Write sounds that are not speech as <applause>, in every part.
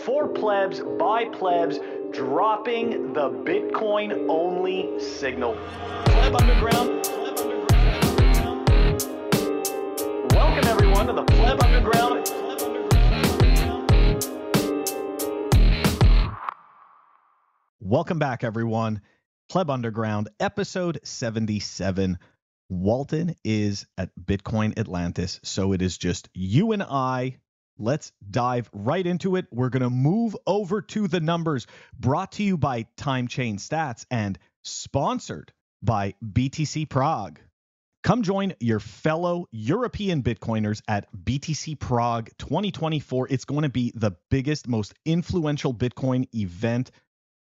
for plebs by plebs dropping the Bitcoin only signal. Pleb Underground. Welcome everyone to the Pleb Underground. Welcome back, everyone. Pleb Underground, episode 77. Walton is at Bitcoin Atlantis, so it is just you and I. Let's dive right into it. We're going to move over to the numbers brought to you by Time Chain Stats and sponsored by BTC Prague. Come join your fellow European Bitcoiners at BTC Prague 2024. It's going to be the biggest, most influential Bitcoin event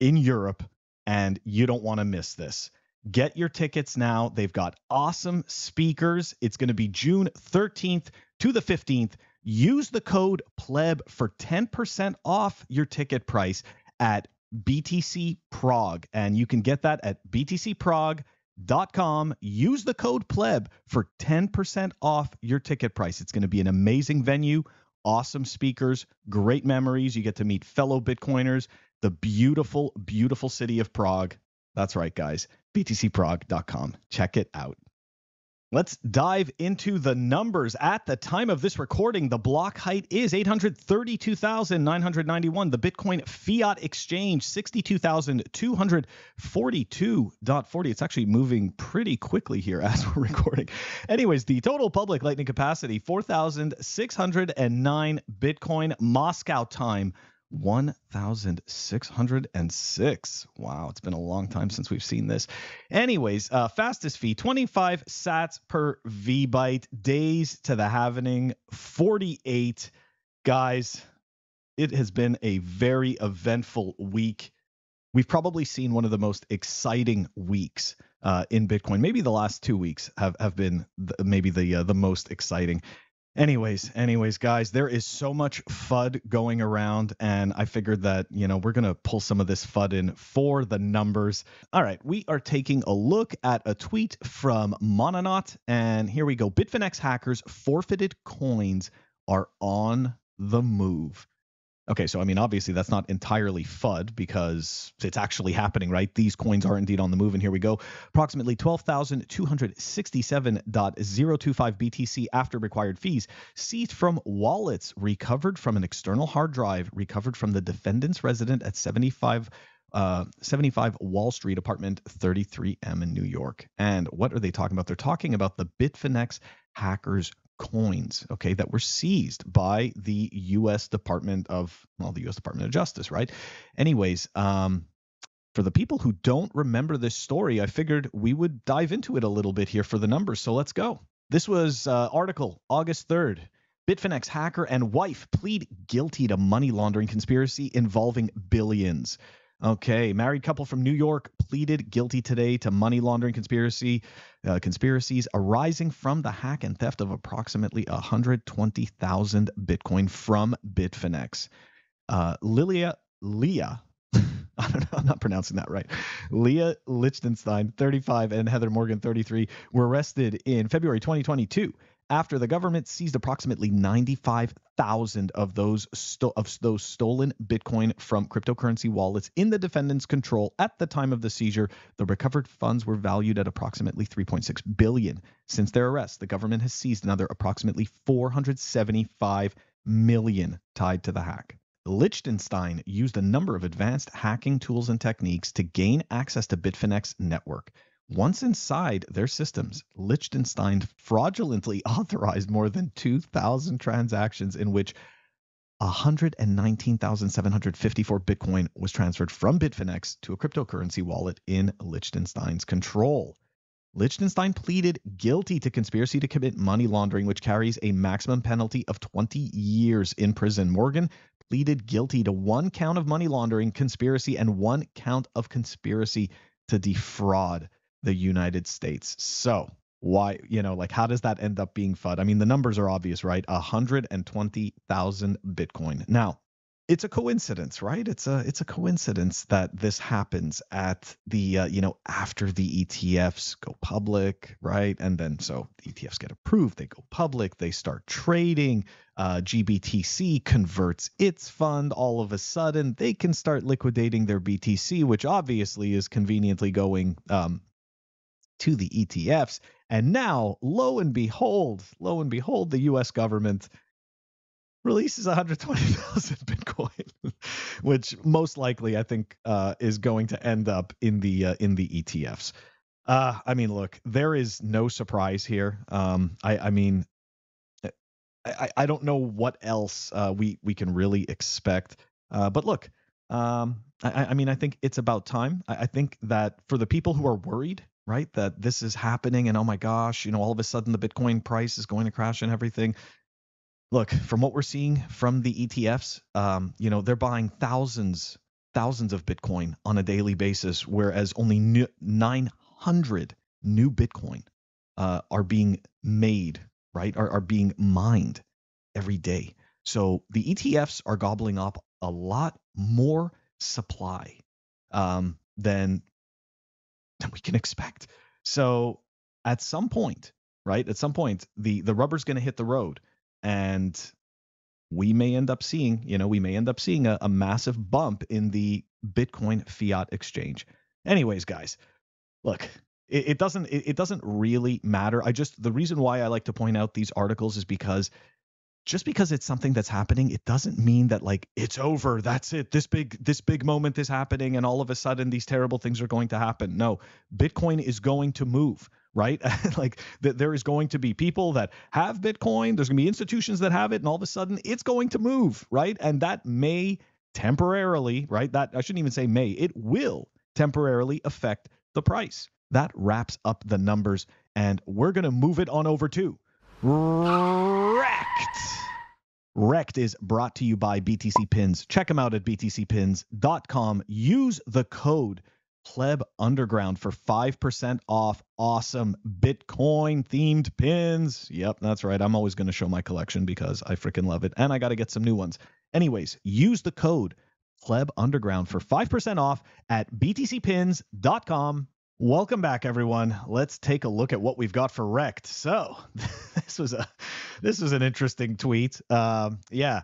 in Europe, and you don't want to miss this. Get your tickets now. They've got awesome speakers. It's going to be June 13th to the 15th. Use the code PLEB for 10% off your ticket price at BTC Prague. And you can get that at btcprague.com. Use the code PLEB for 10% off your ticket price. It's going to be an amazing venue, awesome speakers, great memories. You get to meet fellow Bitcoiners, the beautiful, beautiful city of Prague. That's right, guys. BTCPrague.com. Check it out. Let's dive into the numbers. At the time of this recording, the block height is 832,991. The Bitcoin fiat exchange, 62,242.40. It's actually moving pretty quickly here <laughs> as we're recording. Anyways, the total public lightning capacity, 4,609 Bitcoin. Moscow time, 1,606. Wow, it's been a long time since we've seen this. Anyways, uh, fastest fee 25 sats per V byte. Days to the halvening 48. Guys, it has been a very eventful week. We've probably seen one of the most exciting weeks uh, in Bitcoin. Maybe the last two weeks have, have been maybe the uh, the most exciting. Anyways, anyways, guys, there is so much FUD going around, and I figured that, you know, we're going to pull some of this FUD in for the numbers. All right, we are taking a look at a tweet from Mononaut, and here we go. Bitfinex hackers forfeited coins are on the move. Okay, so I mean, obviously that's not entirely FUD because it's actually happening, right? These coins are indeed on the move, and here we go. Approximately 12,267.025 BTC after required fees seized from wallets recovered from an external hard drive recovered from the defendant's resident at 75 uh, 75 Wall Street, apartment 33M in New York. And what are they talking about? They're talking about the Bitfinex hackers coins, okay, that were seized by the U.S. Department of, well, the U.S. Department of Justice, right? Anyways, um, for the people who don't remember this story, I figured we would dive into it a little bit here for the numbers. So let's go. This was uh, article August 3rd. Bitfinex hacker and wife plead guilty to money laundering conspiracy involving billions. Okay, married couple from New York pleaded guilty today to money laundering conspiracy uh, conspiracies arising from the hack and theft of approximately 120,000 Bitcoin from Bitfinex. Uh, Lilia Leah <laughs> I don't know, I'm not pronouncing that right. Leah Lichtenstein, 35, and Heather Morgan, 33, were arrested in February 2022 after the government seized approximately 95,000 of those sto- of those stolen Bitcoin from cryptocurrency wallets in the defendant's control at the time of the seizure. The recovered funds were valued at approximately 3.6 billion. Since their arrest, the government has seized another approximately 475 million tied to the hack. Lichtenstein used a number of advanced hacking tools and techniques to gain access to Bitfinex network. Once inside their systems, Lichtenstein fraudulently <laughs> authorized more than 2,000 transactions in which 119,754 Bitcoin was transferred from Bitfinex to a cryptocurrency wallet in Lichtenstein's control. Lichtenstein pleaded guilty to conspiracy to commit money laundering, which carries a maximum penalty of 20 years in prison. Morgan pleaded guilty to one count of money laundering, conspiracy, and one count of conspiracy to defraud the United States. So why, you know, like how does that end up being FUD? I mean, the numbers are obvious, right? 120,000 Bitcoin. Now, it's a coincidence, right? It's a it's a coincidence that this happens at the uh, you know after the ETFs go public, right? And then so the ETFs get approved, they go public, they start trading. Uh, GBTC converts its fund. All of a sudden, they can start liquidating their BTC, which obviously is conveniently going um, to the ETFs. And now, lo and behold, lo and behold, the U.S. government releases 120,000 <laughs> Bitcoin, which most likely I think uh, is going to end up in the uh, in the ETFs. Uh, I mean, look, there is no surprise here. Um, I, I mean, I, I don't know what else uh, we we can really expect. Uh, but look, um, I, I mean, I think it's about time. I, I think that for the people who are worried right? That this is happening and oh my gosh, you know, all of a sudden the Bitcoin price is going to crash and everything look from what we're seeing from the ETFs, um, you know, they're buying thousands, thousands of Bitcoin on a daily basis, whereas only 900 new Bitcoin uh, are being made, right? Are, are being mined every day. So the ETFs are gobbling up a lot more supply um, than than we can expect. So at some point, right? At some point, the the rubber's going to hit the road and we may end up seeing, you know, we may end up seeing a, a massive bump in the Bitcoin fiat exchange. Anyways, guys, look, it, it doesn't it, it doesn't really matter. I just the reason why I like to point out these articles is because just because it's something that's happening it doesn't mean that like it's over that's it this big this big moment is happening and all of a sudden these terrible things are going to happen no bitcoin is going to move right? <laughs> like that there is going to be people that have Bitcoin, there's going to be institutions that have it, and all of a sudden it's going to move, right? And that may temporarily, right? That I shouldn't even say may, it will temporarily affect the price. That wraps up the numbers, and we're going to move it on over to Rekt. Rekt is brought to you by BTC Pins. Check them out at btcpins.com. Use the code Pleb Underground for 5% off awesome Bitcoin themed pins. Yep, that's right. I'm always going to show my collection because I freaking love it. And I got to get some new ones. Anyways, use the code Pleb Underground for 5% off at btcpins.com. Welcome back, everyone. Let's take a look at what we've got for Rekt. So, <laughs> this was a this was an interesting tweet. Um, yeah,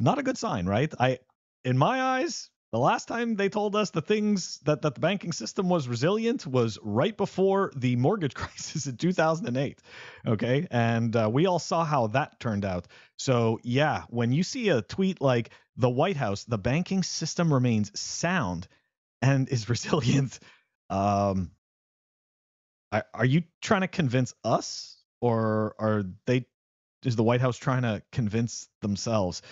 not a good sign, right? I, in my eyes, the last time they told us the things that, that the banking system was resilient was right before the mortgage <laughs> crisis in 2008. Okay. And uh, we all saw how that turned out. So, yeah, when you see a tweet like the White House, the banking system remains sound and is <laughs> resilient, um, are you trying to convince us or are they, is the White House trying to convince themselves?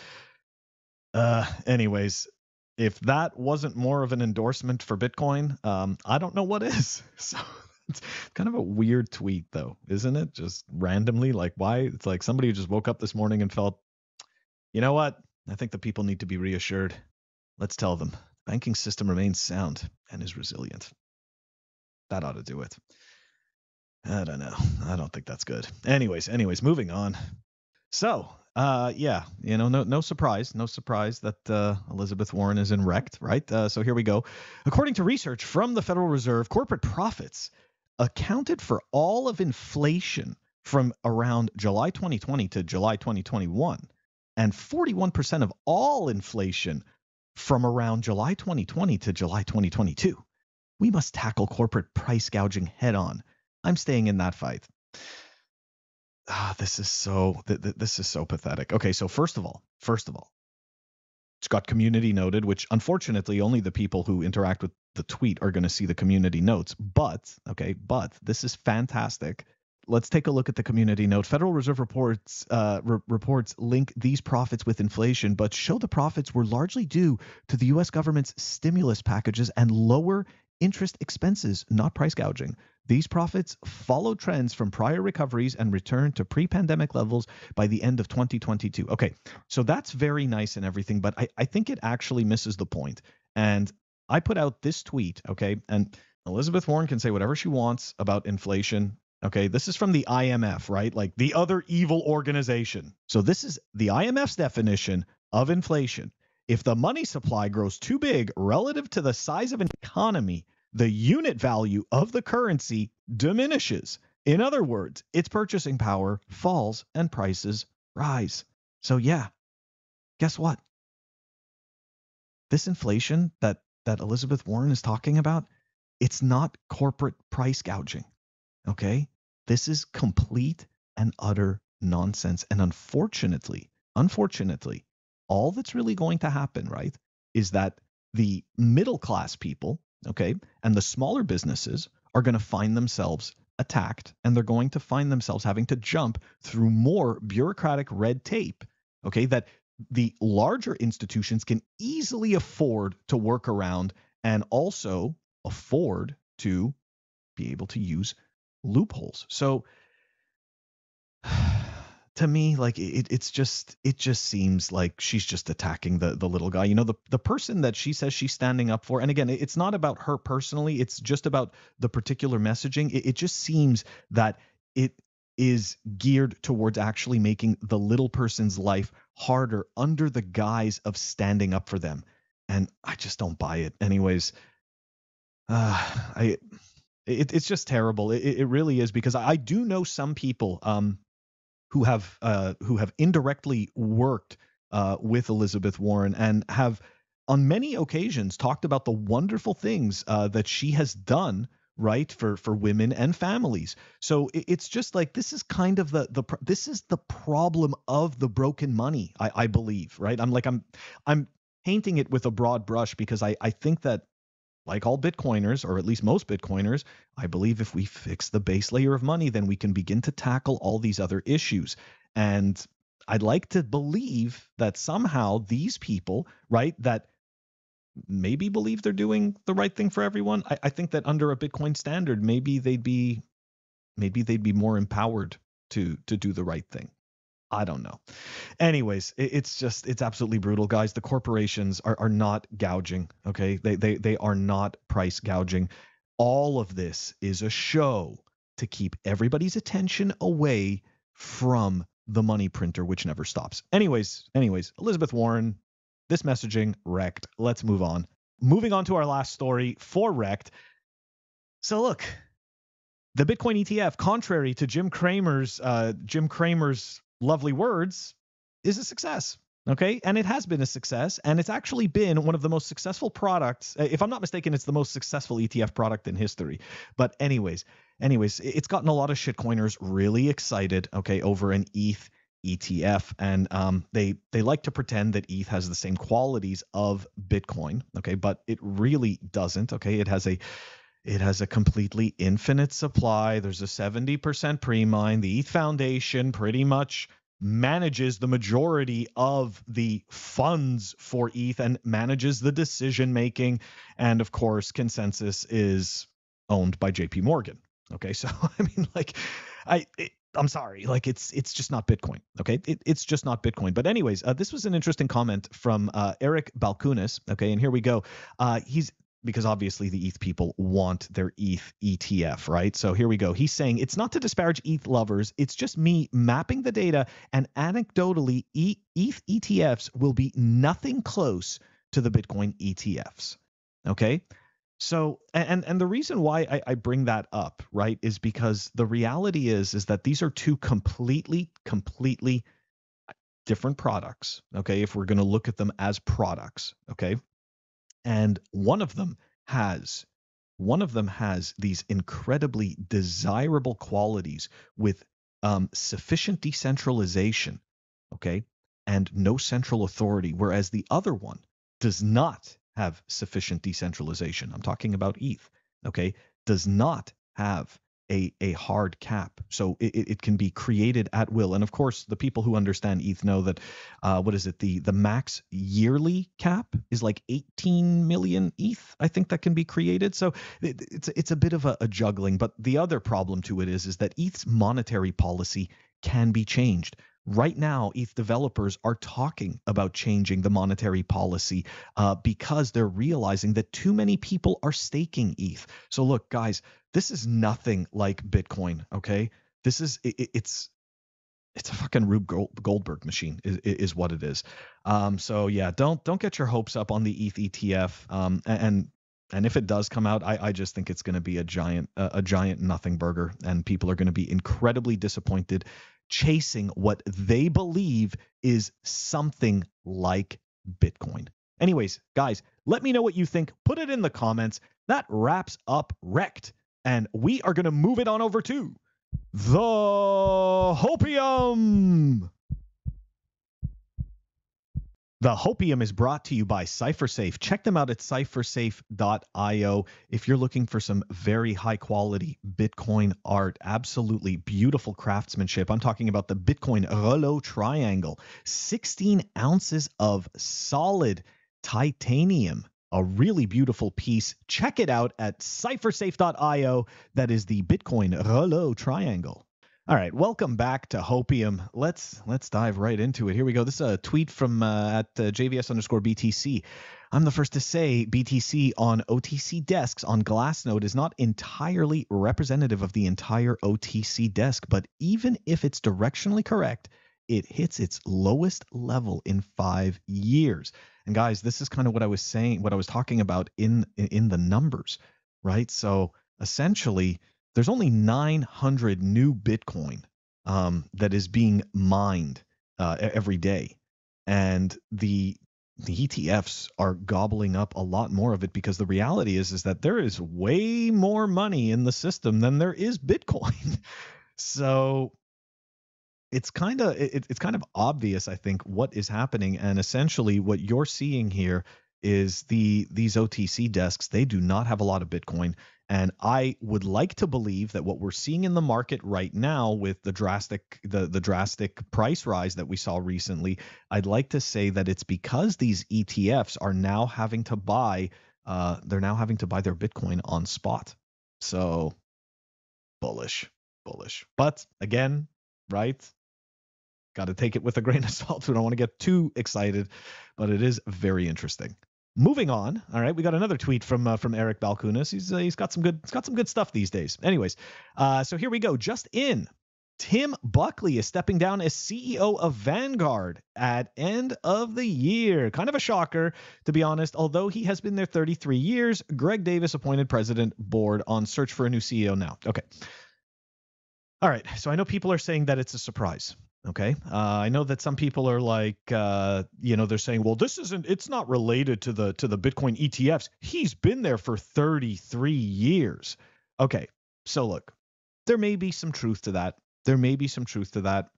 Uh, anyways, if that wasn't more of an endorsement for Bitcoin, um, I don't know what is. <laughs> So it's kind of a weird tweet, though, isn't it? Just randomly, like why? It's like somebody just woke up this morning and felt, you know what? I think the people need to be reassured. Let's tell them the banking system remains sound and is resilient. That ought to do it. I don't know. I don't think that's good. Anyways, anyways, moving on. So uh, yeah, you know, no, no surprise, no surprise that uh, Elizabeth Warren is in Rekt, right? Uh, so here we go. According to research from the Federal Reserve, corporate profits accounted for all of inflation from around July 2020 to July 2021, and 41% of all inflation from around July 2020 to July 2022. We must tackle corporate price gouging head on. I'm staying in that fight ah, this is so th- th- this is so pathetic. Okay, so first of all, first of all, it's got community noted, which unfortunately only the people who interact with the tweet are going to see the community notes. But okay, but this is fantastic. Let's take a look at the community note. Federal Reserve reports uh, re- reports link these profits with inflation, but show the profits were largely due to the U.S. government's stimulus packages and lower interest expenses, not price gouging. These profits follow trends from prior recoveries and return to pre pandemic levels by the end of 2022. Okay, so that's very nice and everything, but I, I think it actually misses the point. And I put out this tweet, okay, and Elizabeth Warren can say whatever she wants about inflation. Okay, this is from the IMF, right? Like the other evil organization. So this is the IMF's definition of inflation, if the money supply grows too big relative to the size of an economy, the unit value of the currency diminishes. In other words, its purchasing power falls and prices rise. So yeah, guess what? This inflation that that Elizabeth Warren is talking about, it's not corporate price gouging. Okay? This is complete and utter nonsense. And unfortunately, unfortunately, all that's really going to happen, right, is that the middle class people, okay, and the smaller businesses are going to find themselves attacked and they're going to find themselves having to jump through more bureaucratic red tape, okay, that the larger institutions can easily afford to work around and also afford to be able to use loopholes. So to me like it, it's just it just seems like she's just attacking the the little guy. You know the the person that she says she's standing up for and again it's not about her personally it's just about the particular messaging. It, it just seems that it is geared towards actually making the little person's life harder under the guise of standing up for them. And i just don't buy it anyways. Uh <sighs> i it, it's just terrible. It, it really is because i do know some people um who have uh, who have indirectly worked uh, with Elizabeth Warren and have on many occasions talked about the wonderful things uh, that she has done right for for women and families. So it's just like this is kind of the the this is the problem of the broken money i i believe right? I'm like i'm i'm painting it with a broad brush because i i think that like all Bitcoiners, or at least most Bitcoiners, I believe if we fix the base layer of money, then we can begin to tackle all these other issues. And I'd like to believe that somehow these people, right, that maybe believe they're doing the right thing for everyone. I, I think that under a Bitcoin standard, maybe they'd be maybe they'd be more empowered to to do the right thing. I don't know. Anyways, it's just it's absolutely brutal, guys. The corporations are are not gouging. Okay, they they they are not price gouging. All of this is a show to keep everybody's attention away from the money printer, which never stops. Anyways, anyways, Elizabeth Warren, this messaging wrecked. Let's move on. Moving on to our last story for Rekt. So look, the Bitcoin ETF, contrary to Jim Cramer's uh, Jim Cramer's lovely words is a success. Okay. And it has been a success. And it's actually been one of the most successful products. If I'm not mistaken, it's the most successful ETF product in history. But, anyways, anyways, it's gotten a lot of shitcoiners really excited, okay, over an ETH ETF, and um, they they like to pretend that ETH has the same qualities of Bitcoin, okay, but it really doesn't. Okay, it has a it has a completely infinite supply. There's a 70% pre-mine. The ETH Foundation pretty much manages the majority of the funds for ETH and manages the decision making. And of course, ConsenSys is owned by JP Morgan. Okay, so <laughs> I mean, like, I. It, I'm sorry, like it's it's just not Bitcoin. Okay, it, it's just not Bitcoin. But anyways, uh, this was an interesting comment from uh, Eric Balchunas. Okay, and here we go. Uh, he's because obviously the ETH people want their ETH ETF, right? So here we go. He's saying it's not to disparage ETH lovers, it's just me mapping the data, and anecdotally, ETH ETFs will be nothing close to the Bitcoin ETFs. Okay. So and and the reason why I, I bring that up, right, is because the reality is is that these are two completely, completely different products. Okay. If we're going to look at them as products, okay and one of them has one of them has these incredibly desirable qualities with um, sufficient decentralization okay and no central authority whereas the other one does not have sufficient decentralization. I'm talking about eth okay does not have a, a hard cap. So it, it can be created at will. And of course, the people who understand ETH know that uh, what is it? The the max yearly cap is like 18 million ETH. I think that can be created. So it, it's it's a bit of a, a juggling. But the other problem to it is is that ETH's monetary policy can be changed. Right now, ETH developers are talking about changing the monetary policy uh, because they're realizing that too many people are staking ETH. So, look, guys, this is nothing like Bitcoin. Okay, this is it, it's it's a fucking Rube Goldberg machine is, is what it is. Um, so yeah, don't don't get your hopes up on the ETH ETF. Um, and and if it does come out, I, I just think it's going to be a giant a, a giant nothing burger, and people are going to be incredibly disappointed, chasing what they believe is something like Bitcoin. Anyways, guys, let me know what you think. Put it in the comments. That wraps up Rekt, and we are going to move it on over to the Hopium. The Hopium is brought to you by CypherSafe. Check them out at cyphersafe.io if you're looking for some very high quality Bitcoin art. Absolutely beautiful craftsmanship. I'm talking about the Bitcoin Rollo Triangle, 16 ounces of solid titanium a really beautiful piece. Check it out at cyphersafe.io. That is the Bitcoin Rollo Triangle. All right, welcome back to Hopium. Let's let's dive right into it. Here we go. This is a tweet from uh, at uh, JVS underscore BTC. I'm the first to say BTC on OTC desks on Glassnode is not entirely representative of the entire OTC desk, but even if it's directionally correct, it hits its lowest level in five years. And guys, this is kind of what I was saying, what I was talking about in in the numbers, right? So essentially, there's only 900 new Bitcoin um, that is being mined uh, every day, and the the ETFs are gobbling up a lot more of it because the reality is is that there is way more money in the system than there is Bitcoin. <laughs> so it's kind of it, it's kind of obvious i think what is happening. And essentially what you're seeing here is the these otc desks they do not have a lot of bitcoin and i would like to believe that what we're seeing in the market right now with the drastic the the drastic price rise that we saw recently i'd like to say that it's because these etfs are now having to buy uh they're now having to buy their bitcoin on spot so bullish bullish but again right got to take it with a grain of salt. <laughs> We don't want to get too excited, but it is very interesting. Moving on, all right, we got another tweet from uh, from Eric Balchunas. He's uh, he's got some good he's got some good stuff these days. Anyways, uh, so here we go. Just in, Tim Buckley is stepping down as CEO of Vanguard at end of the year. Kind of a shocker, to be honest. Although he has been there 33 years, Greg Davis appointed president board on search for a new CEO now. Okay. All right. So I know people are saying that it's a surprise. Okay. Uh, I know that some people are like, uh, you know, they're saying, well, this isn't, it's not related to the to the Bitcoin ETFs. He's been there for 33 years. Okay. So look, there may be some truth to that. There may be some truth to that.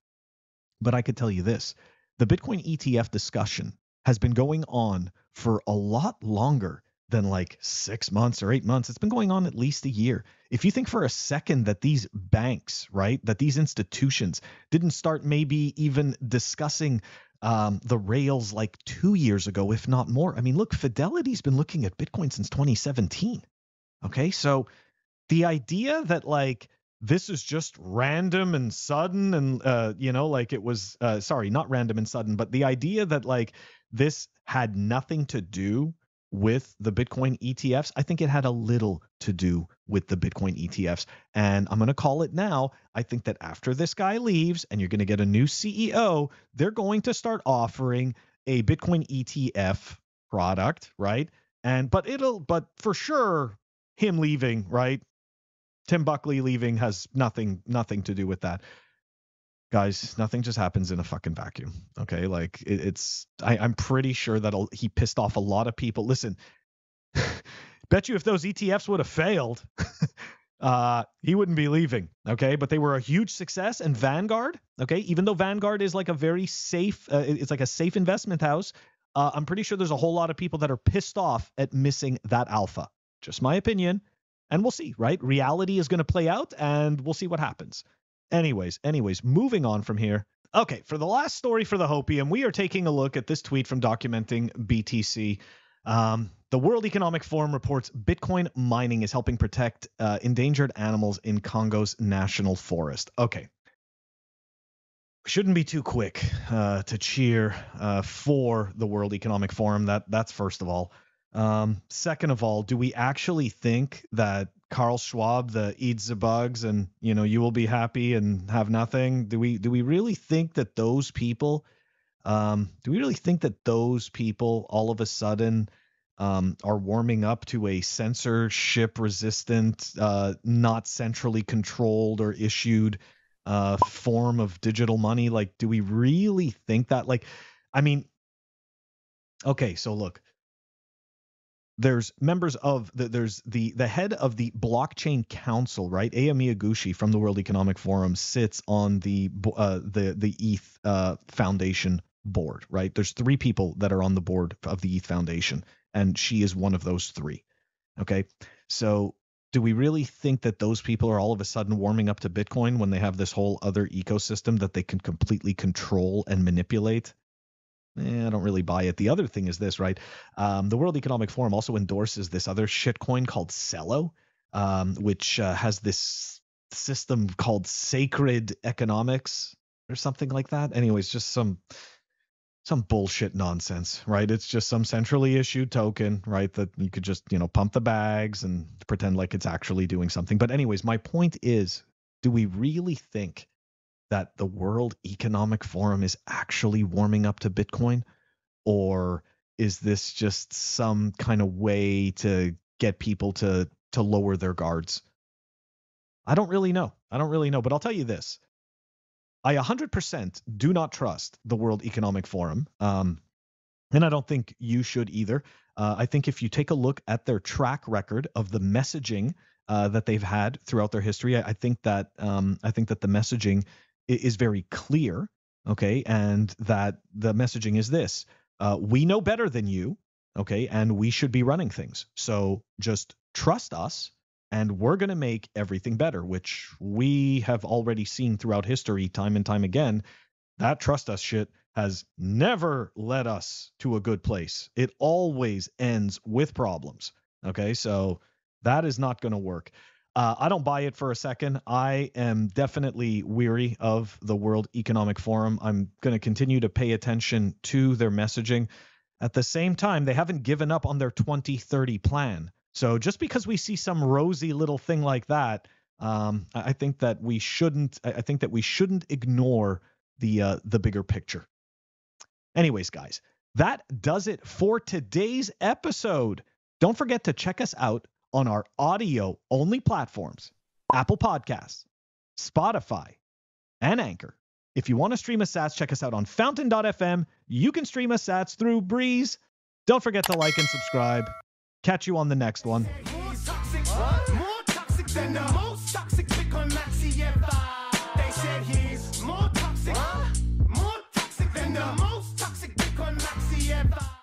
But I could tell you this the Bitcoin ETF discussion has been going on for a lot longer than like six months or eight months. It's been going on at least a year. If you think for a second that these banks, right, that these institutions didn't start maybe even discussing um, the rails like two years ago, if not more. I mean, look, Fidelity's been looking at Bitcoin since 2017. Okay, so the idea that like this is just random and sudden and uh, you know like it was uh, sorry not random and sudden but the idea that like this had nothing to do with the Bitcoin ETFs, I think it had a little to do with the Bitcoin ETFs. And I'm going to call it now. I think that after this guy leaves and you're going to get a new CEO, they're going to start offering a Bitcoin ETF product, right? And but it'll but for sure him leaving, right? Tim Buckley leaving has nothing nothing to do with that guys nothing just happens in a fucking vacuum okay? Like it, it's I, i'm pretty sure that he pissed off a lot of people. Listen <laughs> bet you if those etfs would have failed <laughs> uh he wouldn't be leaving okay? But they were a huge success and vanguard okay? Even though vanguard is like a very safe uh, it's like a safe investment house uh, i'm pretty sure there's a whole lot of people that are pissed off at missing that alpha. Just my opinion and we'll see right? Reality is going to play out and we'll see what happens Anyways, anyways, moving on from here. Okay, for the last story for the Hopium, we are taking a look at this tweet from documenting BTC. Um, the World Economic Forum reports Bitcoin mining is helping protect uh, endangered animals in Congo's national forest. Okay. Shouldn't be too quick uh, to cheer uh, for the World Economic Forum. That that's first of all. Um, second of all, do we actually think that Carl Schwab, the eats the bugs, and you know you will be happy and have nothing. Do we do we really think that those people? Um, do we really think that those people all of a sudden um, are warming up to a censorship resistant, uh, not centrally controlled or issued uh, form of digital money? Like, do we really think that? Like, I mean, okay, so look, there's members of the, there's the the head of the blockchain council right? Aya Miyaguchi from the world economic forum sits on the uh, the the eth uh, foundation board right? There's three people that are on the board of the eth foundation and she is one of those three okay? So do we really think that those people are all of a sudden warming up to bitcoin when they have this whole other ecosystem that they can completely control and manipulate Eh, I don't really buy it. The other thing is this, right? Um, the World Economic Forum also endorses this other shitcoin called Celo, um, which uh, has this system called Sacred Economics or something like that. Anyways, just some some bullshit nonsense, right? It's just some centrally issued token, right? That you could just, you know, pump the bags and pretend like it's actually doing something. But anyways, my point is, do we really think that the World Economic Forum is actually warming up to Bitcoin? Or is this just some kind of way to get people to to lower their guards? I don't really know. I don't really know, but I'll tell you this. I 100% do not trust the World Economic Forum. Um, and I don't think you should either. Uh, I think if you take a look at their track record of the messaging uh, that they've had throughout their history, I, I think that um, I think that the messaging is very clear, okay, and that the messaging is this: uh, we know better than you, okay, and we should be running things. So just trust us, and we're going to make everything better, which we have already seen throughout history, time and time again. That trust us shit has never led us to a good place. It always ends with problems. Okay, so that is not going to work. Uh, I don't buy it for a second. I am definitely weary of the World Economic Forum. I'm going to continue to pay attention to their messaging. At the same time, they haven't given up on their 2030 plan. So just because we see some rosy little thing like that, um, I think that we shouldn't. I think that we shouldn't ignore the uh, the bigger picture. Anyways, guys, that does it for today's episode. Don't forget to check us out on our audio only platforms Apple Podcasts, Spotify, and Anchor. If you want to stream us sats, check us out on fountain.fm. You can stream us sats through Breez. Don't forget to like and subscribe. Catch you on the next one. More toxic, than the most toxic maxi ever.